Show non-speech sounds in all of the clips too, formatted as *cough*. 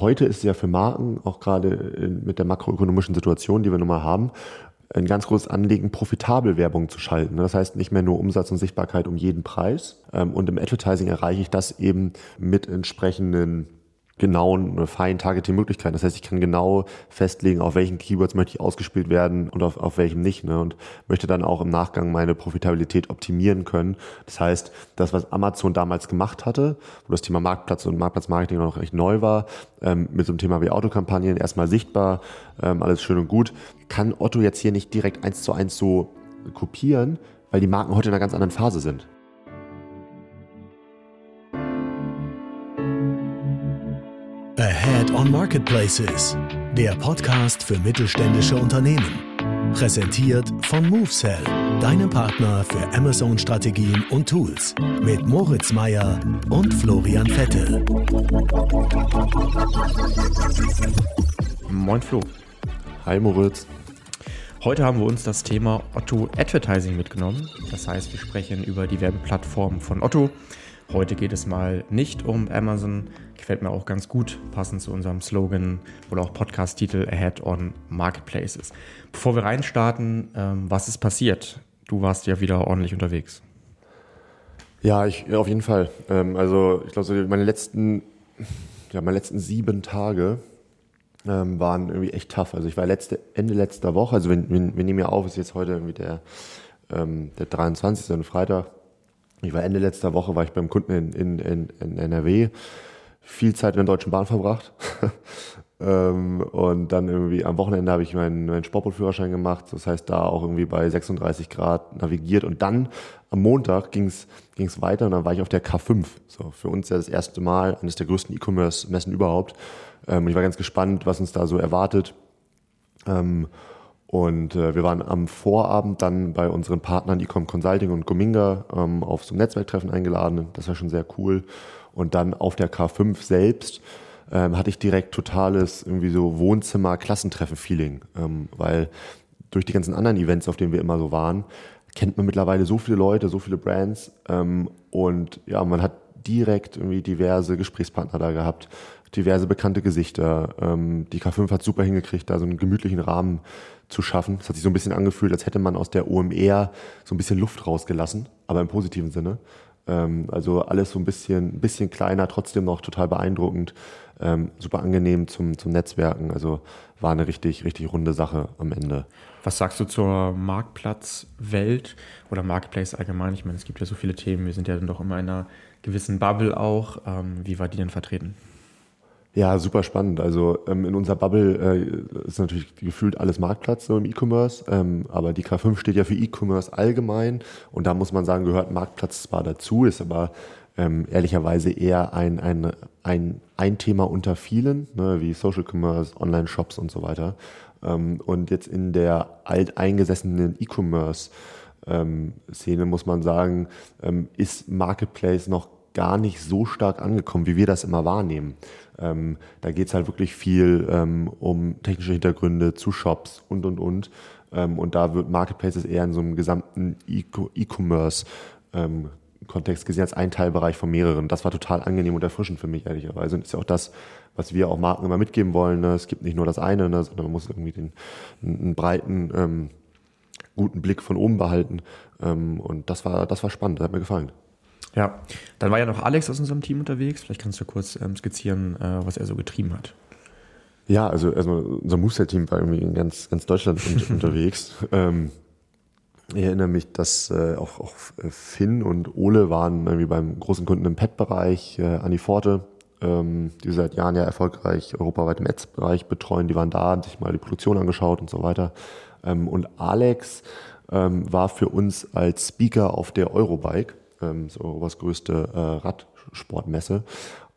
Heute ist ja für Marken, auch gerade mit der makroökonomischen Situation, die wir nun mal haben, ein ganz großes Anliegen, profitabel Werbung zu schalten. Das heißt nicht mehr nur Umsatz und Sichtbarkeit um jeden Preis. Ähm, und im Advertising erreiche ich das eben mit entsprechenden genauen, feinen Targeting-Möglichkeiten. Das heißt, ich kann genau festlegen, auf welchen Keywords möchte ich ausgespielt werden und auf, auf welchem nicht. Ne? Und möchte dann auch im Nachgang meine Profitabilität optimieren können. Das heißt, das, was Amazon damals gemacht hatte, wo das Thema Marktplatz und Marktplatzmarketing noch recht neu war, ähm, mit so einem Thema wie Autokampagnen erstmal sichtbar, ähm, alles schön und gut, kann Otto jetzt hier nicht direkt eins zu eins so kopieren, weil die Marken heute in einer ganz anderen Phase sind. Ahead on Marketplaces, der Podcast für mittelständische Unternehmen. Präsentiert von MoveSell, deinem Partner für Amazon-Strategien und Tools. Mit Moritz Meyer und Florian Vettel. Moin Flo. Hi Moritz. Heute haben wir uns das Thema Otto Advertising mitgenommen. Das heißt, wir sprechen über die Werbeplattform von Otto. Heute geht es mal nicht um Amazon, Gefällt mir auch ganz gut, passend zu unserem Slogan oder auch Podcast-Titel Ahead on Marketplaces. Bevor wir reinstarten, ähm, was ist passiert? Du warst ja wieder ordentlich unterwegs. Ja, ich, ja, auf jeden Fall. Ähm, also ich glaube, meine letzten, ja, meine letzten sieben Tage ähm, waren irgendwie echt tough. Also ich war letzte, Ende letzter Woche, also wir, wir, wir nehmen ja auf, ist jetzt heute irgendwie der, ähm, der 23. und Freitag. Ich war Ende letzter Woche, war ich beim Kunden in, in, in, in NRW viel Zeit in der Deutschen Bahn verbracht. *laughs* ähm, und dann irgendwie am Wochenende habe ich meinen, meinen Sportbootführerschein gemacht. Das heißt, da auch irgendwie bei 36 Grad navigiert. Und dann am Montag ging es weiter und dann war ich auf der K5. So, für uns ja das erste Mal, eines der größten E-Commerce-Messen überhaupt. Ähm, ich war ganz gespannt, was uns da so erwartet. Ähm, und äh, wir waren am Vorabend dann bei unseren Partnern Ecom Consulting und Gominga ähm, auf so ein Netzwerktreffen eingeladen. Das war schon sehr cool. Und dann auf der K5 selbst ähm, hatte ich direkt totales irgendwie so Wohnzimmer-Klassentreffen-Feeling, ähm, weil durch die ganzen anderen Events, auf denen wir immer so waren, kennt man mittlerweile so viele Leute, so viele Brands ähm, und ja, man hat direkt irgendwie diverse Gesprächspartner da gehabt, diverse bekannte Gesichter. Ähm, die K5 hat super hingekriegt, da so einen gemütlichen Rahmen zu schaffen. Es hat sich so ein bisschen angefühlt, als hätte man aus der OMR so ein bisschen Luft rausgelassen, aber im positiven Sinne. Ähm, also alles so ein bisschen, bisschen kleiner, trotzdem noch total beeindruckend, ähm, super angenehm zum, zum Netzwerken. Also war eine richtig, richtig runde Sache am Ende. Was sagst du zur Marktplatzwelt oder Marketplace allgemein? Ich meine, es gibt ja so viele Themen. Wir sind ja dann doch immer in einer gewissen Bubble auch. Ähm, wie war die denn vertreten? Ja, super spannend. Also ähm, in unserer Bubble äh, ist natürlich gefühlt alles Marktplatz so im E-Commerce, ähm, aber die K5 steht ja für E-Commerce allgemein und da muss man sagen, gehört Marktplatz zwar dazu, ist aber ähm, ehrlicherweise eher ein, ein, ein, ein Thema unter vielen, ne, wie Social Commerce, Online-Shops und so weiter. Ähm, und jetzt in der alteingesessenen E-Commerce ähm, Szene muss man sagen, ähm, ist Marketplace noch gar nicht so stark angekommen, wie wir das immer wahrnehmen. Ähm, da geht es halt wirklich viel ähm, um technische Hintergründe zu Shops und und und. Ähm, und da wird Marketplaces eher in so einem gesamten E-Commerce ähm, gesehen als ein Teilbereich von mehreren. Das war total angenehm und erfrischend für mich, ehrlicherweise. Und ist ja auch das, was wir auch Marken immer mitgeben wollen. Ne? Es gibt nicht nur das eine, ne? sondern man muss irgendwie den, einen breiten, ähm, guten Blick von oben behalten. Ähm, und das war, das war spannend, das hat mir gefallen. Ja, dann war ja noch Alex aus unserem Team unterwegs. Vielleicht kannst du kurz ähm, skizzieren, äh, was er so getrieben hat. Ja, also, also unser Moveset-Team war irgendwie in ganz, ganz Deutschland *laughs* unterwegs. Ähm, ich erinnere mich, dass äh, auch, auch Finn und Ole waren irgendwie beim großen Kunden im Pet-Bereich, äh, Anni Forte, ähm, die seit Jahren ja erfolgreich europaweit im Ads-Bereich betreuen. Die waren da, haben sich mal die Produktion angeschaut und so weiter. Ähm, und Alex ähm, war für uns als Speaker auf der Eurobike ähm, so Europas größte äh, Radsportmesse.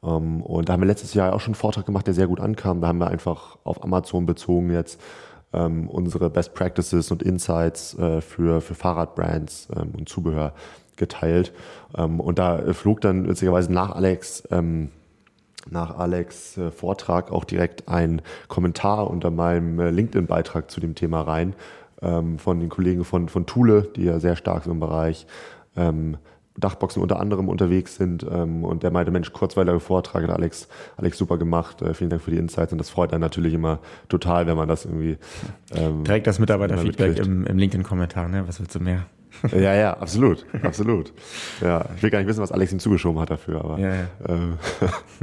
Ähm, und da haben wir letztes Jahr auch schon einen Vortrag gemacht, der sehr gut ankam. Da haben wir einfach auf Amazon bezogen jetzt ähm, unsere Best Practices und Insights äh, für, für Fahrradbrands ähm, und Zubehör geteilt. Ähm, und da flog dann witzigerweise nach Alex ähm, nach Alex äh, Vortrag auch direkt ein Kommentar unter meinem äh, LinkedIn-Beitrag zu dem Thema rein ähm, von den Kollegen von, von Thule, die ja sehr stark so im Bereich ähm, Dachboxen unter anderem unterwegs sind. Ähm, und der meinte, Mensch, kurzweiliger Vortrag hat Alex, Alex super gemacht. Äh, vielen Dank für die Insights. Und das freut einen natürlich immer total, wenn man das irgendwie. Ähm, Direkt das Mitarbeiterfeedback im, im LinkedIn-Kommentar, ne? Was willst du mehr? *laughs* Ja, ja, absolut, absolut. Ja, ich will gar nicht wissen, was Alex ihm zugeschoben hat dafür, aber. Ja, ja. Ähm,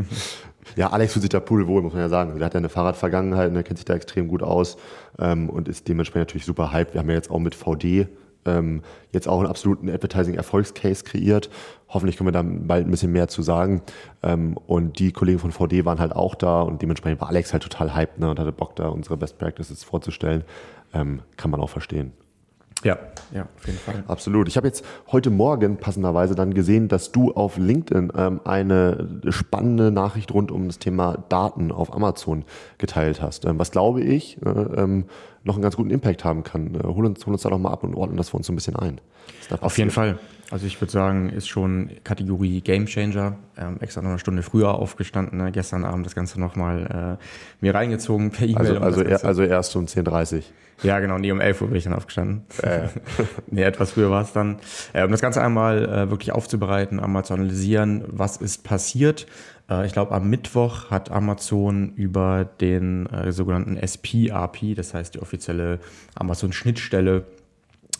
*laughs* ja Alex fühlt sich da pudelwohl, muss man ja sagen. Er hat ja eine Fahrradvergangenheit, er kennt sich da extrem gut aus ähm, und ist dementsprechend natürlich super hyped. Wir haben ja jetzt auch mit VD ähm, jetzt auch einen absoluten Advertising-Erfolgscase kreiert. Hoffentlich können wir da bald ein bisschen mehr zu sagen. Ähm, und die Kollegen von VD waren halt auch da und dementsprechend war Alex halt total hyped ne, und hatte Bock da unsere Best Practices vorzustellen. Ähm, kann man auch verstehen. Ja, ja, auf jeden Fall. Absolut. Ich habe jetzt heute Morgen passenderweise dann gesehen, dass du auf LinkedIn ähm, eine spannende Nachricht rund um das Thema Daten auf Amazon geteilt hast. Ähm, was glaube ich äh, ähm, noch einen ganz guten Impact haben kann. Äh, hol, uns, hol uns da doch mal ab und ordnen das für uns so ein bisschen ein. Auf jeden Fall. Also ich würde sagen, ist schon Kategorie Game Changer. Ähm, extra noch eine Stunde früher aufgestanden, ne? gestern Abend das Ganze nochmal äh, mir reingezogen per E-Mail. Also, also, er, also erst um 10.30 Uhr. Ja, genau, nee, um 11 Uhr bin ich dann aufgestanden. Äh. *laughs* nee, etwas früher war es dann. Äh, um das Ganze einmal äh, wirklich aufzubereiten, einmal zu analysieren, was ist passiert. Äh, ich glaube, am Mittwoch hat Amazon über den äh, sogenannten SP-API, das heißt die offizielle Amazon-Schnittstelle,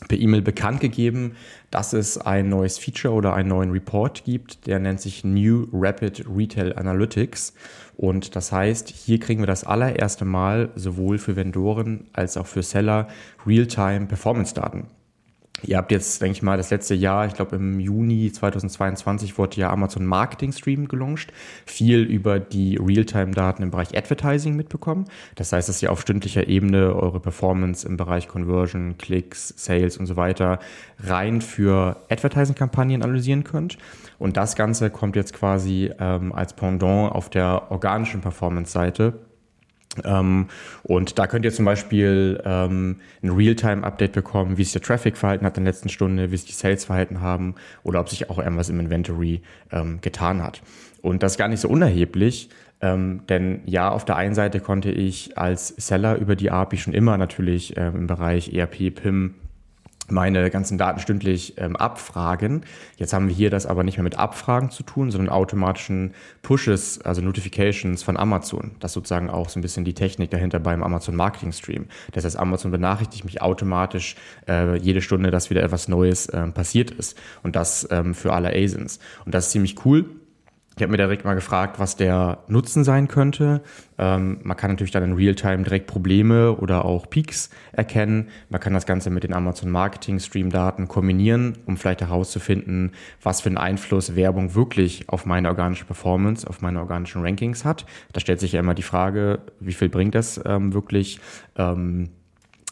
per E-Mail bekannt gegeben, dass es ein neues Feature oder einen neuen Report gibt, der nennt sich New Rapid Retail Analytics. Und das heißt, hier kriegen wir das allererste Mal sowohl für Vendoren als auch für Seller Real-Time Performance-Daten. Ihr habt jetzt, denke ich mal, das letzte Jahr, ich glaube im Juni 2022 wurde ja Amazon Marketing Stream gelauncht, viel über die Realtime-Daten im Bereich Advertising mitbekommen. Das heißt, dass ihr auf stündlicher Ebene eure Performance im Bereich Conversion, Klicks, Sales und so weiter rein für Advertising-Kampagnen analysieren könnt. Und das Ganze kommt jetzt quasi ähm, als Pendant auf der organischen Performance-Seite ähm, und da könnt ihr zum Beispiel ähm, ein Realtime-Update bekommen, wie sich der Traffic verhalten hat in der letzten Stunde, wie sich die Sales verhalten haben oder ob sich auch irgendwas im Inventory ähm, getan hat. Und das ist gar nicht so unerheblich, ähm, denn ja, auf der einen Seite konnte ich als Seller über die API schon immer natürlich ähm, im Bereich ERP, PIM, meine ganzen Daten stündlich ähm, abfragen. Jetzt haben wir hier das aber nicht mehr mit Abfragen zu tun, sondern automatischen Pushes, also Notifications von Amazon. Das ist sozusagen auch so ein bisschen die Technik dahinter beim Amazon Marketing Stream. Das heißt, Amazon benachrichtigt mich automatisch äh, jede Stunde, dass wieder etwas Neues äh, passiert ist. Und das ähm, für alle ASINs. Und das ist ziemlich cool. Ich habe mir direkt mal gefragt, was der Nutzen sein könnte. Ähm, man kann natürlich dann in Realtime direkt Probleme oder auch Peaks erkennen. Man kann das Ganze mit den Amazon Marketing Stream Daten kombinieren, um vielleicht herauszufinden, was für einen Einfluss Werbung wirklich auf meine organische Performance, auf meine organischen Rankings hat. Da stellt sich ja immer die Frage, wie viel bringt das ähm, wirklich? Ähm,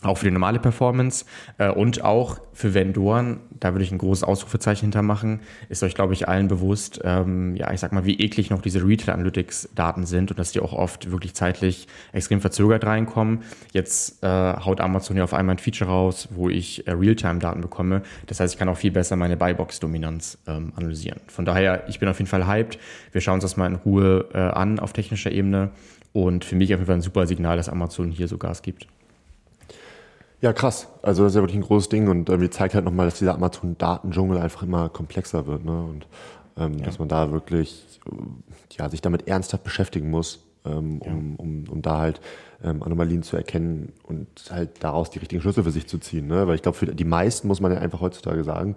auch für die normale Performance äh, und auch für Vendoren, da würde ich ein großes Ausrufezeichen hintermachen, ist euch, glaube ich, allen bewusst, ähm, ja, ich sag mal, wie eklig noch diese Retail Analytics Daten sind und dass die auch oft wirklich zeitlich extrem verzögert reinkommen. Jetzt äh, haut Amazon ja auf einmal ein Feature raus, wo ich äh, Realtime Daten bekomme. Das heißt, ich kann auch viel besser meine Buybox Dominanz ähm, analysieren. Von daher, ich bin auf jeden Fall hyped. Wir schauen uns das mal in Ruhe äh, an auf technischer Ebene und für mich auf jeden Fall ein super Signal, dass Amazon hier so Gas gibt. Ja, krass. Also das ist ja wirklich ein großes Ding und irgendwie zeigt halt nochmal, dass dieser Amazon-Datendschungel einfach immer komplexer wird. Ne? Und ähm, ja. dass man da wirklich ja, sich damit ernsthaft beschäftigen muss, ähm, ja. um, um, um da halt ähm, Anomalien zu erkennen und halt daraus die richtigen Schlüsse für sich zu ziehen. Ne? Weil ich glaube, für die meisten muss man ja einfach heutzutage sagen,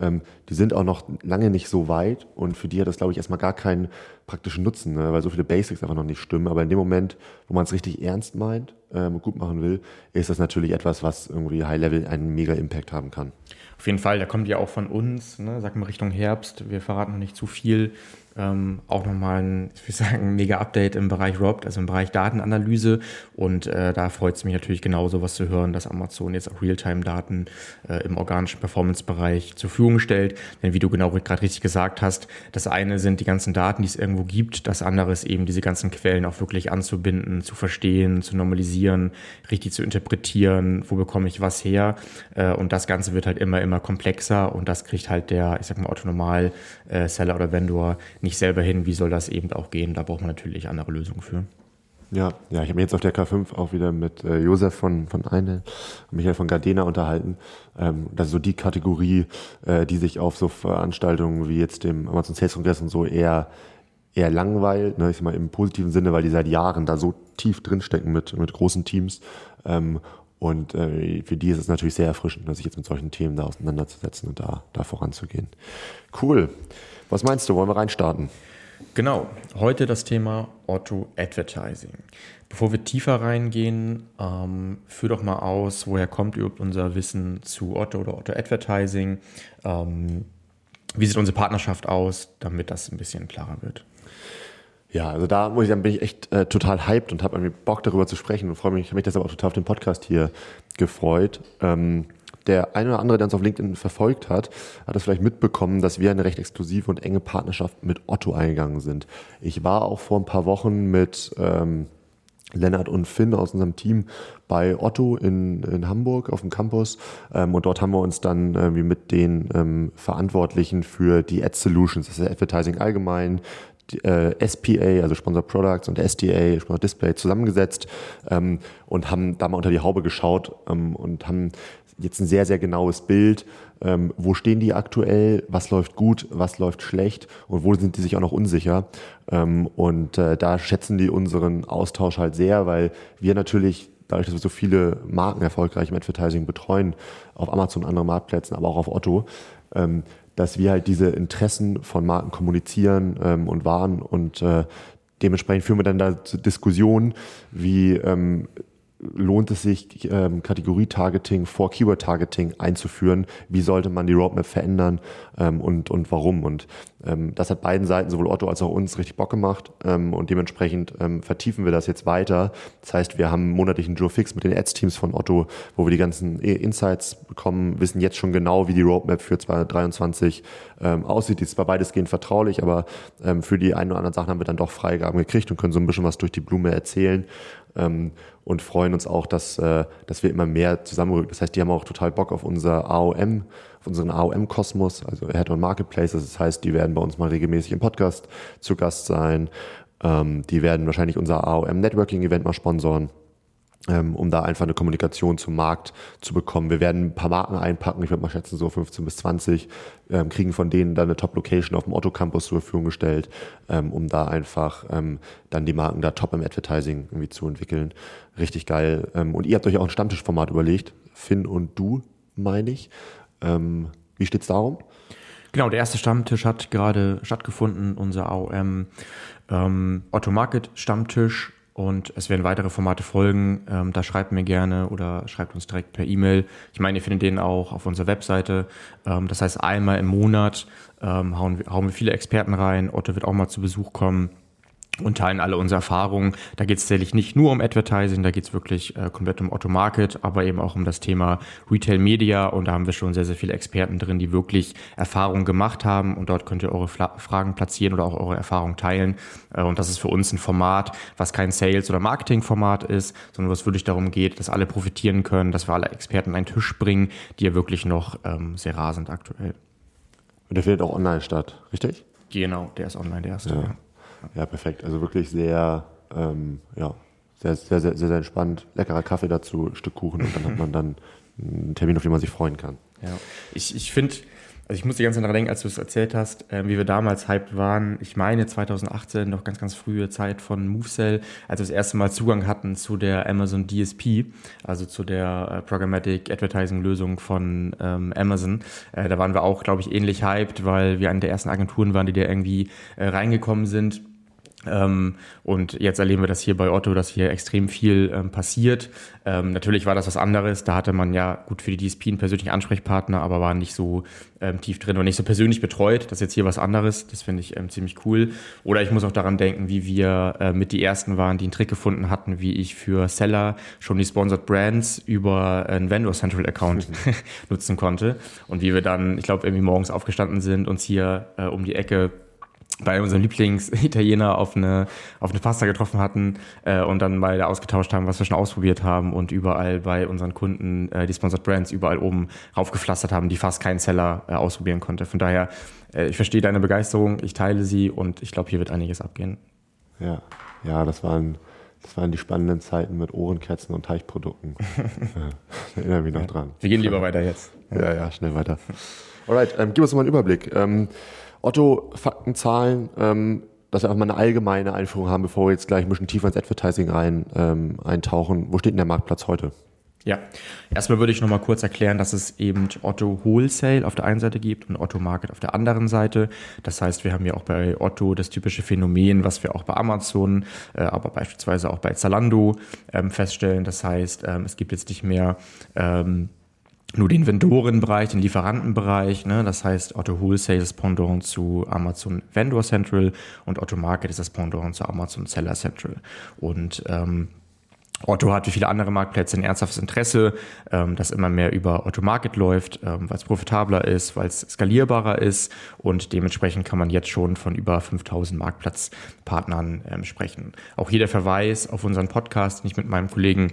ähm, die sind auch noch lange nicht so weit und für die hat das, glaube ich, erstmal gar keinen praktischen Nutzen, ne? weil so viele Basics einfach noch nicht stimmen. Aber in dem Moment, wo man es richtig ernst meint ähm, gut machen will, ist das natürlich etwas, was irgendwie High-Level einen mega Impact haben kann. Auf jeden Fall, der kommt ja auch von uns, ne, sag mal Richtung Herbst. Wir verraten noch nicht zu viel. Ähm, auch nochmal ein, ich würde sagen, mega Update im Bereich ROBT, also im Bereich Datenanalyse. Und äh, da freut es mich natürlich genauso, was zu hören, dass Amazon jetzt auch Realtime-Daten äh, im organischen Performance-Bereich zur Verfügung stellt. Denn wie du genau gerade richtig gesagt hast, das eine sind die ganzen Daten, die es irgendwo gibt. Das andere ist eben diese ganzen Quellen auch wirklich anzubinden, zu verstehen, zu normalisieren, richtig zu interpretieren. Wo bekomme ich was her? Äh, und das Ganze wird halt immer, immer komplexer. Und das kriegt halt der, ich sag mal, Autonormal-Seller äh, oder Vendor nicht nicht selber hin, wie soll das eben auch gehen? Da braucht man natürlich andere Lösungen für. Ja, ja, ich habe mich jetzt auf der K5 auch wieder mit äh, Josef von, von Eine und Michael von Gardena unterhalten. Ähm, das ist so die Kategorie, äh, die sich auf so Veranstaltungen wie jetzt dem Amazon Sales Kongress und so eher eher langweilt, ne, ich sag mal im positiven Sinne, weil die seit Jahren da so tief drinstecken mit, mit großen Teams. Ähm, und äh, für die ist es natürlich sehr erfrischend, ne, sich jetzt mit solchen Themen da auseinanderzusetzen und da, da voranzugehen. Cool. Was meinst du? Wollen wir reinstarten? Genau, heute das Thema Otto Advertising. Bevor wir tiefer reingehen, ähm, führ doch mal aus, woher kommt überhaupt unser Wissen zu Otto oder Otto Advertising? Ähm, wie sieht unsere Partnerschaft aus, damit das ein bisschen klarer wird? Ja, also da muss ich sagen, bin ich echt äh, total hyped und habe irgendwie Bock darüber zu sprechen und freue mich, ich habe mich deshalb auch total auf den Podcast hier gefreut. Ähm, der eine oder andere, der uns auf LinkedIn verfolgt hat, hat es vielleicht mitbekommen, dass wir eine recht exklusive und enge Partnerschaft mit Otto eingegangen sind. Ich war auch vor ein paar Wochen mit ähm, Lennart und Finn aus unserem Team bei Otto in, in Hamburg auf dem Campus. Ähm, und dort haben wir uns dann irgendwie mit den ähm, Verantwortlichen für die Ad Solutions, das ist Advertising allgemein, äh, SPA, also Sponsor Products und SDA, Sponsor Display, zusammengesetzt ähm, und haben da mal unter die Haube geschaut ähm, und haben jetzt ein sehr, sehr genaues Bild. Ähm, wo stehen die aktuell? Was läuft gut? Was läuft schlecht? Und wo sind die sich auch noch unsicher? Ähm, und äh, da schätzen die unseren Austausch halt sehr, weil wir natürlich dadurch, dass wir so viele Marken erfolgreich im Advertising betreuen, auf Amazon und anderen Marktplätzen, aber auch auf Otto, ähm, dass wir halt diese Interessen von Marken kommunizieren ähm, und wahren und äh, dementsprechend führen wir dann da Diskussionen, wie ähm, lohnt es sich, ähm, Kategorie-Targeting vor Keyword-Targeting einzuführen? Wie sollte man die Roadmap verändern ähm, und, und warum? Und ähm, das hat beiden Seiten, sowohl Otto als auch uns, richtig Bock gemacht ähm, und dementsprechend ähm, vertiefen wir das jetzt weiter. Das heißt, wir haben monatlichen Joe Fix mit den Ads-Teams von Otto, wo wir die ganzen Insights bekommen, wissen jetzt schon genau, wie die Roadmap für 2023 ähm, aussieht. Die ist zwar beidesgehend vertraulich, aber ähm, für die einen oder anderen Sachen haben wir dann doch Freigaben gekriegt und können so ein bisschen was durch die Blume erzählen ähm, und freuen uns auch, dass, äh, dass wir immer mehr zusammenrücken. Das heißt, die haben auch total Bock auf unser AOM, unseren AOM-Kosmos, also Add-on Marketplaces. Das heißt, die werden bei uns mal regelmäßig im Podcast zu Gast sein. Ähm, die werden wahrscheinlich unser AOM Networking-Event mal sponsoren ähm, um da einfach eine Kommunikation zum Markt zu bekommen. Wir werden ein paar Marken einpacken, ich würde mal schätzen so 15 bis 20, ähm, kriegen von denen dann eine Top-Location auf dem Otto-Campus zur Verfügung gestellt, ähm, um da einfach ähm, dann die Marken da top im Advertising irgendwie zu entwickeln. Richtig geil. Ähm, und ihr habt euch auch ein Stammtischformat überlegt, Finn und du, meine ich. Ähm, wie steht's darum? Genau, der erste Stammtisch hat gerade stattgefunden, unser AOM ähm, Otto Market Stammtisch und es werden weitere Formate folgen. Ähm, da schreibt mir gerne oder schreibt uns direkt per E-Mail. Ich meine, ihr findet den auch auf unserer Webseite. Ähm, das heißt, einmal im Monat ähm, hauen, wir, hauen wir viele Experten rein. Otto wird auch mal zu Besuch kommen und teilen alle unsere Erfahrungen. Da geht es tatsächlich nicht nur um Advertising, da geht es wirklich äh, komplett um Automarket, aber eben auch um das Thema Retail Media und da haben wir schon sehr, sehr viele Experten drin, die wirklich Erfahrungen gemacht haben und dort könnt ihr eure Fla Fragen platzieren oder auch eure Erfahrungen teilen äh, und das ist für uns ein Format, was kein Sales- oder Marketing-Format ist, sondern was wirklich darum geht, dass alle profitieren können, dass wir alle Experten an einen Tisch bringen, die ja wirklich noch ähm, sehr rar sind aktuell. Und der findet auch online statt, richtig? Genau, der ist online, der erste. Ja. Ja, perfekt. Also wirklich sehr, ähm, ja, sehr, sehr, sehr, sehr, entspannt. Leckerer Kaffee dazu, Stück Kuchen und dann hat man dann einen Termin, auf den man sich freuen kann. Ja, ich, ich finde, also ich muss die ganze Zeit daran denken, als du es erzählt hast, äh, wie wir damals hyped waren. Ich meine 2018, noch ganz, ganz frühe Zeit von MoveSell, als wir das erste Mal Zugang hatten zu der Amazon DSP, also zu der äh, Programmatic Advertising Lösung von ähm, Amazon. Äh, da waren wir auch, glaube ich, ähnlich hyped, weil wir eine der ersten Agenturen waren, die da irgendwie äh, reingekommen sind ähm, und jetzt erleben wir das hier bei Otto, dass hier extrem viel ähm, passiert. Ähm, natürlich war das was anderes. Da hatte man ja gut für die DSP einen persönlichen Ansprechpartner, aber war nicht so ähm, tief drin und nicht so persönlich betreut. Das ist jetzt hier was anderes. Das finde ich ähm, ziemlich cool. Oder ich muss auch daran denken, wie wir äh, mit die ersten waren, die einen Trick gefunden hatten, wie ich für Seller schon die Sponsored Brands über einen Vendor Central Account mhm. *laughs* nutzen konnte. Und wie wir dann, ich glaube, irgendwie morgens aufgestanden sind, uns hier äh, um die Ecke bei unserem Lieblingsitaliener auf eine, auf eine Pasta getroffen hatten äh, und dann mal ausgetauscht haben, was wir schon ausprobiert haben und überall bei unseren Kunden äh, die Sponsored Brands überall oben raufgepflastert haben, die fast kein Seller äh, ausprobieren konnte. Von daher, äh, ich verstehe deine Begeisterung, ich teile sie und ich glaube, hier wird einiges abgehen. Ja, ja, das war ein Das waren die spannenden Zeiten mit Ohrenkerzen und Teichprodukten. *laughs* ich *laughs* erinnere mich noch dran. Wir gehen lieber weiter jetzt. Ja, ja, schnell weiter. Alright, ähm, gib uns mal einen Überblick. Ähm, Otto, Fakten, Zahlen, ähm, dass wir einfach mal eine allgemeine Einführung haben, bevor wir jetzt gleich ein bisschen tiefer ins Advertising rein, ähm, eintauchen. Wo steht denn der Marktplatz heute? Ja, erstmal würde ich nochmal kurz erklären, dass es eben Otto Wholesale auf der einen Seite gibt und Otto Market auf der anderen Seite. Das heißt, wir haben ja auch bei Otto das typische Phänomen, was wir auch bei Amazon, äh, aber beispielsweise auch bei Zalando ähm, feststellen. Das heißt, ähm, es gibt jetzt nicht mehr ähm, nur den Vendorenbereich, den Lieferantenbereich. Ne? Das heißt, Otto Wholesale ist Pendant zu Amazon Vendor Central und Otto Market ist das Pendant zu Amazon Seller Central. Und ähm, Otto hat wie viele andere Marktplätze ein ernsthaftes Interesse, ähm, dass immer mehr über Otto Market läuft, ähm, weil es profitabler ist, weil es skalierbarer ist und dementsprechend kann man jetzt schon von über 5000 Marktplatzpartnern ähm, sprechen. Auch hier der Verweis auf unseren Podcast, den ich mit meinem Kollegen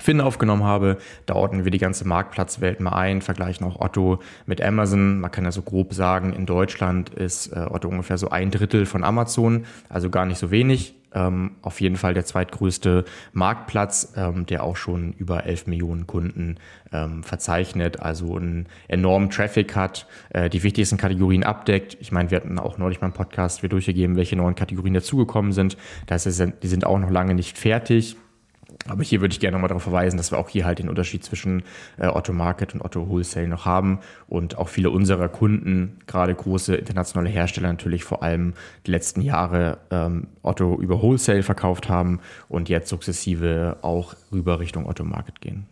Finn aufgenommen habe. Da ordnen wir die ganze Marktplatzwelt mal ein, vergleichen auch Otto mit Amazon. Man kann ja so grob sagen, in Deutschland ist äh, Otto ungefähr so ein Drittel von Amazon, also gar nicht so wenig. Ähm, auf jeden Fall der zweitgrößte Marktplatz, ähm, der auch schon über 11 Millionen Kunden ähm, verzeichnet, also einen enormen Traffic hat, äh, die wichtigsten Kategorien abdeckt. Ich meine, wir hatten auch neulich mal einen Podcast, wir durchgegeben, welche neuen Kategorien dazugekommen sind. Das ist, die sind auch noch lange nicht fertig. Aber hier würde ich gerne nochmal darauf verweisen, dass wir auch hier halt den Unterschied zwischen äh, Otto Market und Otto Wholesale noch haben und auch viele unserer Kunden, gerade große internationale Hersteller natürlich vor allem die letzten Jahre ähm, Otto über Wholesale verkauft haben und jetzt sukzessive auch rüber Richtung Otto Market gehen.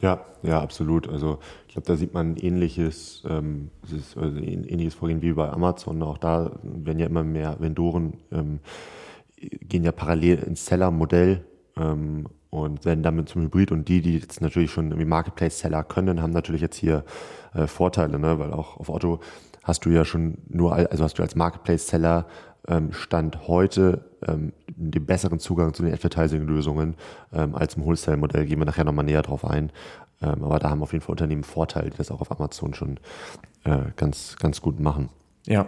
Ja, ja, absolut. Also ich glaube, da sieht man ein ähnliches, ähm, also ein ähnliches Vorgehen wie bei Amazon. Auch da werden ja immer mehr Vendoren ähm, gehen ja parallel ins Seller-Modell ähm, und werden damit zum Hybrid. Und die, die jetzt natürlich schon irgendwie Marketplace-Seller können, haben natürlich jetzt hier äh, Vorteile, ne? weil auch auf Otto hast du ja schon nur, also hast du als Marketplace-Seller ähm, Stand heute ähm, den besseren Zugang zu den Advertising-Lösungen ähm, als im Wholesale-Modell. Gehen wir nachher nochmal näher drauf ein. Ähm, aber da haben auf jeden Fall Unternehmen Vorteile, die das auch auf Amazon schon äh, ganz, ganz gut machen. Ja,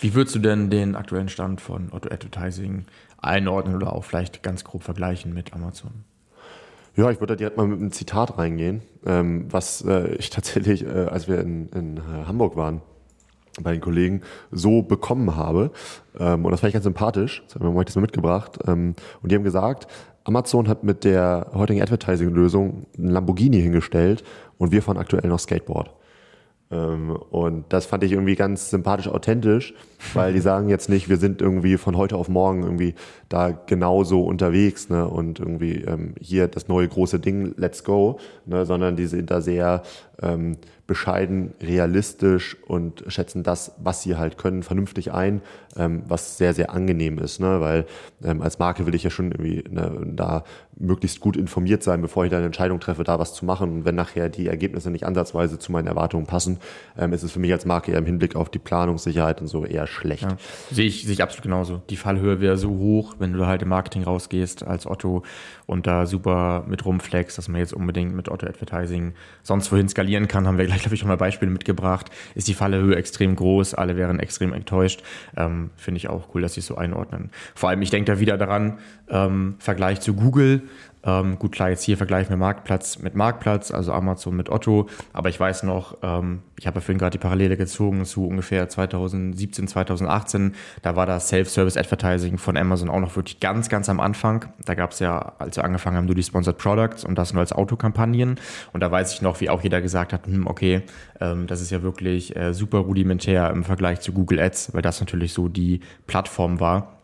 wie würdest du denn den aktuellen Stand von Otto Advertising einordnen oder auch vielleicht ganz grob vergleichen mit Amazon? Ja, ich würde direkt mal mit einem Zitat reingehen, ähm, was äh, ich tatsächlich, äh, als wir in, in äh, Hamburg waren, bei den Kollegen so bekommen habe. Ähm, und das fand ich ganz sympathisch. Das haben wir das mal mitgebracht. Ähm, und die haben gesagt, Amazon hat mit der heutigen Advertising-Lösung ein Lamborghini hingestellt und wir fahren aktuell noch Skateboard. Ähm, und das fand ich irgendwie ganz sympathisch authentisch, weil die sagen jetzt nicht, wir sind irgendwie von heute auf morgen irgendwie da genauso unterwegs ne, und irgendwie ähm, hier das neue große Ding, let's go, ne, sondern die sind da sehr ähm, bescheiden, realistisch und schätzen das, was sie halt können, vernünftig ein, ähm, was sehr, sehr angenehm ist, ne? weil ähm, als Marke will ich ja schon irgendwie ne, da möglichst gut informiert sein, bevor ich da eine Entscheidung treffe, da was zu machen. Und wenn nachher die Ergebnisse nicht ansatzweise zu meinen Erwartungen passen, ähm, ist es für mich als Marke eher im Hinblick auf die Planungssicherheit und so eher schlecht. Ja. Sehe ich, sehe ich absolut genauso. Die Fallhöhe wäre so hoch, wenn du halt im Marketing rausgehst als Otto und da super mit rumflex, dass man jetzt unbedingt mit Otto Advertising sonst wohin skalieren kann, haben wir gleich, glaube ich, nochmal Beispiele mitgebracht. Ist die Fallhöhe extrem groß, alle wären extrem enttäuscht. Ähm, Finde ich auch cool, dass sie es so einordnen. Vor allem, ich denke da wieder daran, ähm, Vergleich zu Google. Ähm, gut, klar, jetzt hier vergleichen wir Marktplatz mit Marktplatz, also Amazon mit Otto. Aber ich weiß noch, ähm, ich habe ja vorhin gerade die Parallele gezogen zu ungefähr 2017, 2018. Da war das Self-Service Advertising von Amazon auch noch wirklich ganz, ganz am Anfang. Da gab es ja, als wir angefangen haben, nur die Sponsored Products und das nur als Autokampagnen. Und da weiß ich noch, wie auch jeder gesagt hat, hm, okay, ähm, das ist ja wirklich äh, super rudimentär im Vergleich zu Google Ads, weil das natürlich so die Plattform war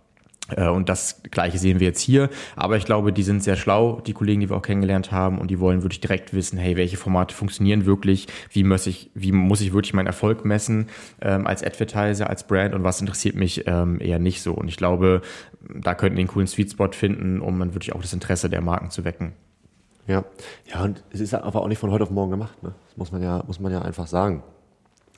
und das Gleiche sehen wir jetzt hier. Aber ich glaube, die sind sehr schlau, die Kollegen, die wir auch kennengelernt haben. Und die wollen wirklich direkt wissen, hey, welche Formate funktionieren wirklich? Wie muss ich, wie muss ich wirklich meinen Erfolg messen ähm, als Advertiser, als Brand? Und was interessiert mich ähm, eher nicht so? Und ich glaube, da könnten die einen coolen Sweet Spot finden, um dann wirklich auch das Interesse der Marken zu wecken. Ja, ja, und es ist aber auch nicht von heute auf morgen gemacht. Ne? Das muss man ja, muss man ja einfach sagen.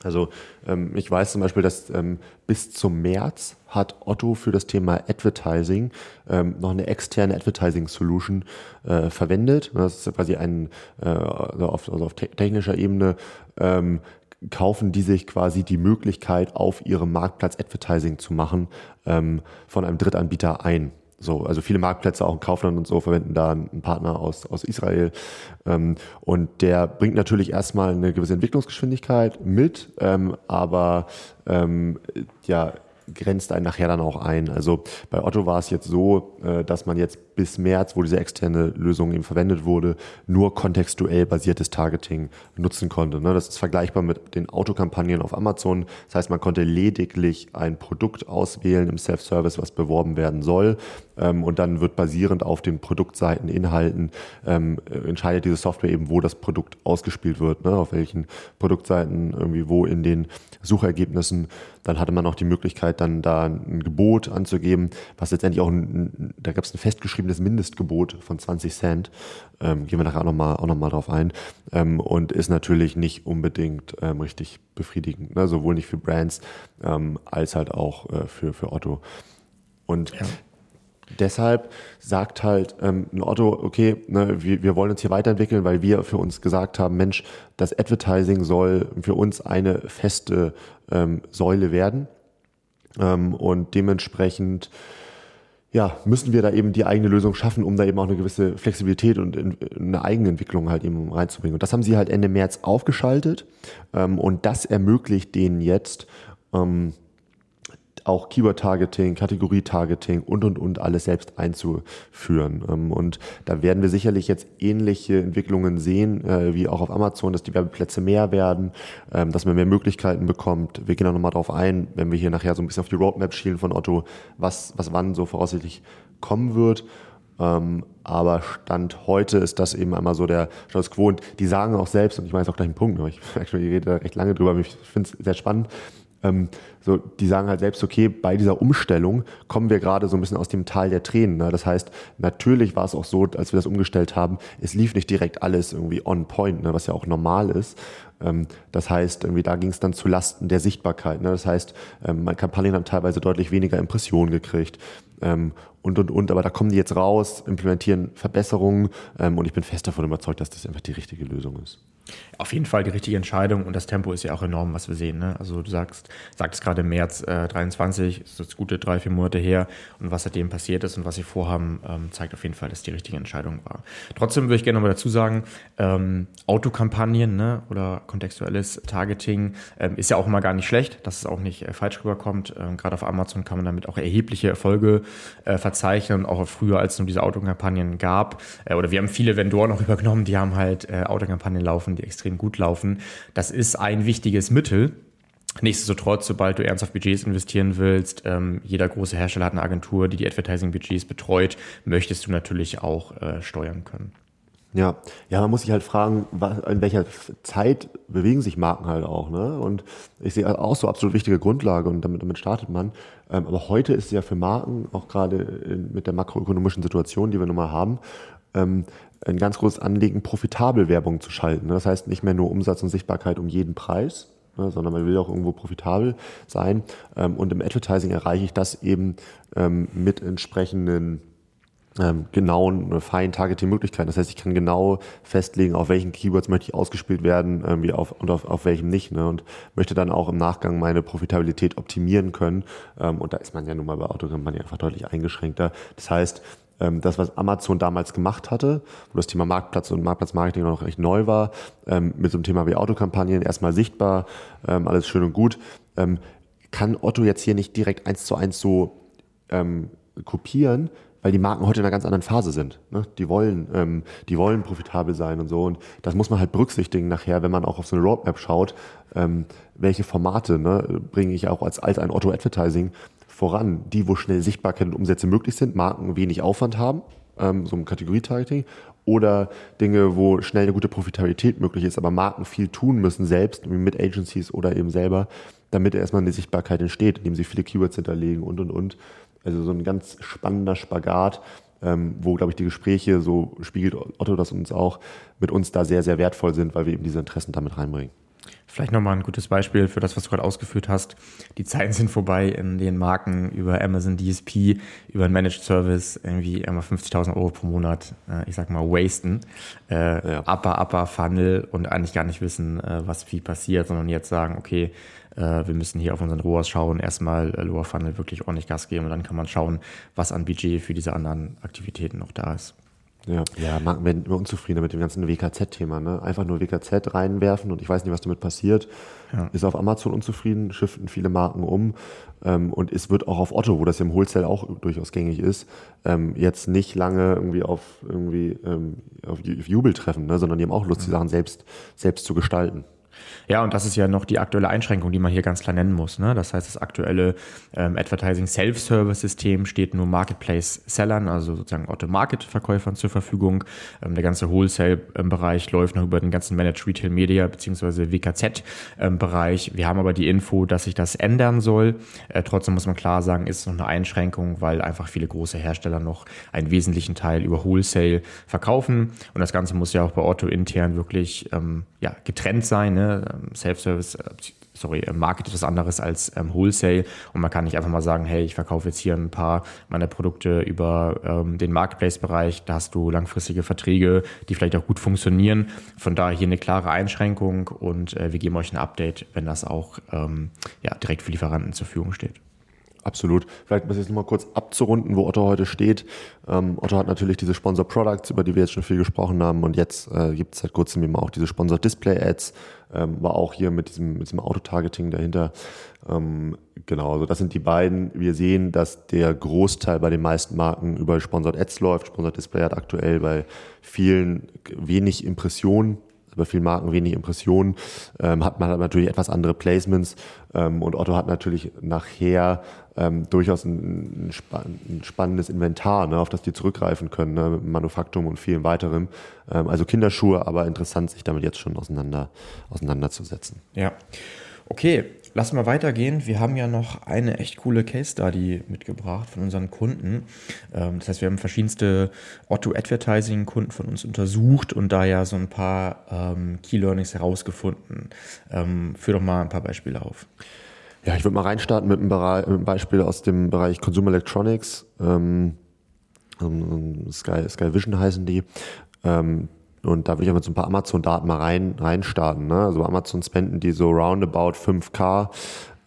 Also ähm, ich weiß zum Beispiel, dass ähm, bis zum März hat Otto für das Thema Advertising ähm, noch eine externe Advertising Solution äh, verwendet. Das ist quasi ein, äh, also auf, also auf technischer Ebene ähm, kaufen die sich quasi die Möglichkeit, auf ihrem Marktplatz Advertising zu machen, ähm, von einem Drittanbieter ein. So, also viele Marktplätze, auch in Kaufland und so, verwenden da einen Partner aus, aus Israel. Ähm, und der bringt natürlich erstmal eine gewisse Entwicklungsgeschwindigkeit mit, ähm, aber ähm, ja, grenzt einen nachher dann auch ein. Also bei Otto war es jetzt so, äh, dass man jetzt bis März, wo diese externe Lösung eben verwendet wurde, nur kontextuell basiertes Targeting nutzen konnte. Ne? Das ist vergleichbar mit den Autokampagnen auf Amazon. Das heißt, man konnte lediglich ein Produkt auswählen im Self-Service, was beworben werden soll. Ähm, und dann wird basierend auf den Produktseiten, Inhalten, ähm, entscheidet diese Software eben, wo das Produkt ausgespielt wird, ne? auf welchen Produktseiten, irgendwie wo in den Suchergebnissen. Dann hatte man auch die Möglichkeit, dann da ein Gebot anzugeben, was letztendlich auch, da gab es ein festgeschriebenes Mindestgebot von 20 Cent. Ähm, gehen wir nachher auch nochmal auch noch mal drauf ein. Ähm, und ist natürlich nicht unbedingt ähm, richtig befriedigend, ne? sowohl nicht für Brands ähm, als halt auch äh, für, für Otto. Und ja. Deshalb sagt halt ähm, ein Otto, okay, ne, wir, wir wollen uns hier weiterentwickeln, weil wir für uns gesagt haben, Mensch, das Advertising soll für uns eine feste ähm, Säule werden. Ähm, und dementsprechend ja, müssen wir da eben die eigene Lösung schaffen, um da eben auch eine gewisse Flexibilität und in, eine eigene Entwicklung halt eben reinzubringen. Und das haben sie halt Ende März aufgeschaltet ähm, und das ermöglicht denen jetzt ähm, auch Keyword-Targeting, Kategorie-Targeting und, und, und alles selbst einzuführen. Ähm, und da werden wir sicherlich jetzt ähnliche Entwicklungen sehen, äh, wie auch auf Amazon, dass die Werbeplätze mehr werden, ähm, dass man mehr Möglichkeiten bekommt. Wir gehen auch nochmal drauf ein, wenn wir hier nachher so ein bisschen auf die Roadmap schielen von Otto, was, was wann so voraussichtlich kommen wird. Ähm, aber Stand heute ist das eben einmal so der Status Quo. Und die sagen auch selbst, und ich meine jetzt auch gleich einen Punkt, aber ich *laughs* ich rede da recht lange drüber, ich finde es sehr spannend, ähm, so, die sagen halt selbst, okay, bei dieser Umstellung kommen wir gerade so ein bisschen aus dem Tal der Tränen. Ne? Das heißt, natürlich war es auch so, als wir das umgestellt haben, es lief nicht direkt alles irgendwie on point, ne? was ja auch normal ist. Ähm, das heißt, irgendwie da ging es dann zu Lasten der Sichtbarkeit. Ne? Das heißt, ähm, meine Kampagnen haben teilweise deutlich weniger Impressionen gekriegt. Ähm, und, und, und, aber da kommen die jetzt raus, implementieren Verbesserungen ähm, und ich bin fest davon überzeugt, dass das einfach die richtige Lösung ist. Auf jeden Fall die richtige Entscheidung und das Tempo ist ja auch enorm, was wir sehen. Ne? Also du sagst, sagst gerade März äh, 23, ist das gute drei, vier Monate her und was seitdem passiert ist und was sie vorhaben, ähm, zeigt auf jeden Fall, dass die richtige Entscheidung war. Trotzdem würde ich gerne nochmal dazu sagen, ähm, Autokampagnen ne, oder kontextuelles Targeting ähm, ist ja auch immer gar nicht schlecht, dass es auch nicht äh, falsch rüberkommt. Ähm, gerade auf Amazon kann man damit auch erhebliche Erfolge äh, verzeichnen, auch früher, als es nur diese Autokampagnen gab. Äh, oder wir haben viele Vendoren auch übergenommen, die haben halt äh, Autokampagnen laufen, die extrem gut laufen. Das ist ein wichtiges Mittel. Nichtsdestotrotz, sobald du ernsthaft Budgets investieren willst, ähm, jeder große Hersteller hat eine Agentur, die die Advertising-Budgets betreut, möchtest du natürlich auch äh, steuern können. Ja, ja, man muss sich halt fragen, was, in welcher Zeit bewegen sich Marken halt auch, ne? Und ich sehe auch so absolut wichtige Grundlage und damit, damit startet man. Ähm, aber heute ist ja für Marken, auch gerade mit der makroökonomischen Situation, die wir nun mal haben, ähm, ein ganz großes Anliegen, profitabel Werbung zu schalten. Das heißt nicht mehr nur Umsatz und Sichtbarkeit um jeden Preis, ne, sondern man will auch irgendwo profitabel sein. Ähm, und im Advertising erreiche ich das eben ähm, mit entsprechenden ähm, genauen, äh, feinen Targeting-Möglichkeiten. Das heißt, ich kann genau festlegen, auf welchen Keywords möchte ich ausgespielt werden irgendwie auf, und auf, auf welchem nicht. Ne? Und möchte dann auch im Nachgang meine Profitabilität optimieren können. Und da ist man ja nun mal bei Autokampagnen einfach deutlich eingeschränkter. Das heißt, das, was Amazon damals gemacht hatte, wo das Thema Marktplatz und Marktplatzmarketing noch recht neu war, ähm, mit so einem Thema wie Autokampagnen erstmal sichtbar, ähm, alles schön und gut, ähm, kann Otto jetzt hier nicht direkt eins zu eins so ähm, kopieren, weil die Marken heute in einer ganz anderen Phase sind. Ne? Die wollen, ähm, die wollen profitabel sein und so. Und das muss man halt berücksichtigen nachher, wenn man auch auf so eine Roadmap schaut, ähm, welche Formate ne, bringe ich auch als, als ein Otto Advertising voran, die, wo schnell Sichtbarkeit und Umsätze möglich sind, Marken wenig Aufwand haben, ähm, so ein Kategorietargeting, oder Dinge, wo schnell eine gute Profitabilität möglich ist, aber Marken viel tun müssen selbst, mit Agencies oder eben selber, damit erstmal eine Sichtbarkeit entsteht, indem sie viele Keywords hinterlegen und und und. Also so ein ganz spannender Spagat, ähm, wo, glaube ich, die Gespräche, so spiegelt Otto das uns auch, mit uns da sehr, sehr wertvoll sind, weil wir eben diese Interessen damit reinbringen. Vielleicht nochmal ein gutes Beispiel für das, was du gerade ausgeführt hast. Die Zeiten sind vorbei, in den Marken über Amazon DSP, über einen Managed Service irgendwie einmal 50.000 Euro pro Monat, äh, ich sag mal, wasten. Äh, ja. Upper, upper Funnel und eigentlich gar nicht wissen, äh, was viel passiert, sondern jetzt sagen, okay, äh, wir müssen hier auf unseren ROAS schauen, erstmal Lower Funnel wirklich ordentlich Gas geben und dann kann man schauen, was an Budget für diese anderen Aktivitäten noch da ist. Ja, ja Marken werden immer unzufriedener mit dem ganzen WKZ-Thema. Ne? Einfach nur WKZ reinwerfen und ich weiß nicht, was damit passiert. Ja. Ist auf Amazon unzufrieden, shiften viele Marken um ähm, und es wird auch auf Otto, wo das im Wholesale auch durchaus gängig ist, ähm, jetzt nicht lange irgendwie auf irgendwie ähm, auf Jubel treffen, ne? sondern die haben auch Lust, die Sachen selbst, selbst zu gestalten. Ja, und das ist ja noch die aktuelle Einschränkung, die man hier ganz klar nennen muss. Ne? Das heißt, das aktuelle ähm, Advertising Self-Service-System steht nur Marketplace-Sellern, also sozusagen Auto-Market-Verkäufern zur Verfügung. Ähm, der ganze Wholesale-Bereich läuft noch über den ganzen Managed Retail Media bzw. WKZ-Bereich. Wir haben aber die Info, dass sich das ändern soll. Äh, trotzdem muss man klar sagen, ist es noch eine Einschränkung, weil einfach viele große Hersteller noch einen wesentlichen Teil über Wholesale verkaufen. Und das Ganze muss ja auch bei Otto intern wirklich ähm, ja, getrennt sein. Ne? Ähm, Self-Service, äh, sorry, äh, Market ist was anderes als ähm, Wholesale und man kann nicht einfach mal sagen, hey, ich verkaufe jetzt hier ein paar meiner Produkte über ähm, den Marketplace-Bereich, da hast du langfristige Verträge, die vielleicht auch gut funktionieren. Von daher hier eine klare Einschränkung und äh, wir geben euch ein Update, wenn das auch ähm, ja, direkt für Lieferanten zur Verfügung steht. Absolut. Vielleicht muss ich jetzt nochmal kurz abzurunden, wo Otto heute steht. Ähm, Otto hat natürlich diese Sponsor Products, über die wir jetzt schon viel gesprochen haben. Und jetzt äh, gibt es seit kurzem eben auch diese Sponsor Display Ads. Ähm, war auch hier mit diesem, mit diesem Autotargeting dahinter. Ähm, genau, also das sind die beiden. Wir sehen, dass der Großteil bei den meisten Marken über Sponsored Ads läuft. Sponsored Display hat aktuell bei vielen wenig Impressionen bei vielen Marken wenig Impressionen, ähm, hat man natürlich etwas andere Placements ähm, und Otto hat natürlich nachher ähm, durchaus ein, ein, spa ein, spannendes Inventar, ne, auf das die zurückgreifen können, ne, mit Manufaktum und vielen weiterem. Ähm, also Kinderschuhe, aber interessant, sich damit jetzt schon auseinander, auseinanderzusetzen. Ja. Okay, lass mal weitergehen. Wir haben ja noch eine echt coole Case Study mitgebracht von unseren Kunden. Ähm, das heißt, wir haben verschiedenste Otto-Advertising-Kunden von uns untersucht und da ja so ein paar ähm, Key Learnings herausgefunden. Ähm, führ doch mal ein paar Beispiele auf. Ja, ich würde mal reinstarten mit einem, Beispiel aus dem Bereich Consumer Electronics. Sky, Sky Vision heißen die. Ähm, und da würde ich aber so ein paar Amazon-Daten mal rein, reinstarten. Ne? Also Amazon spenden die so roundabout 5K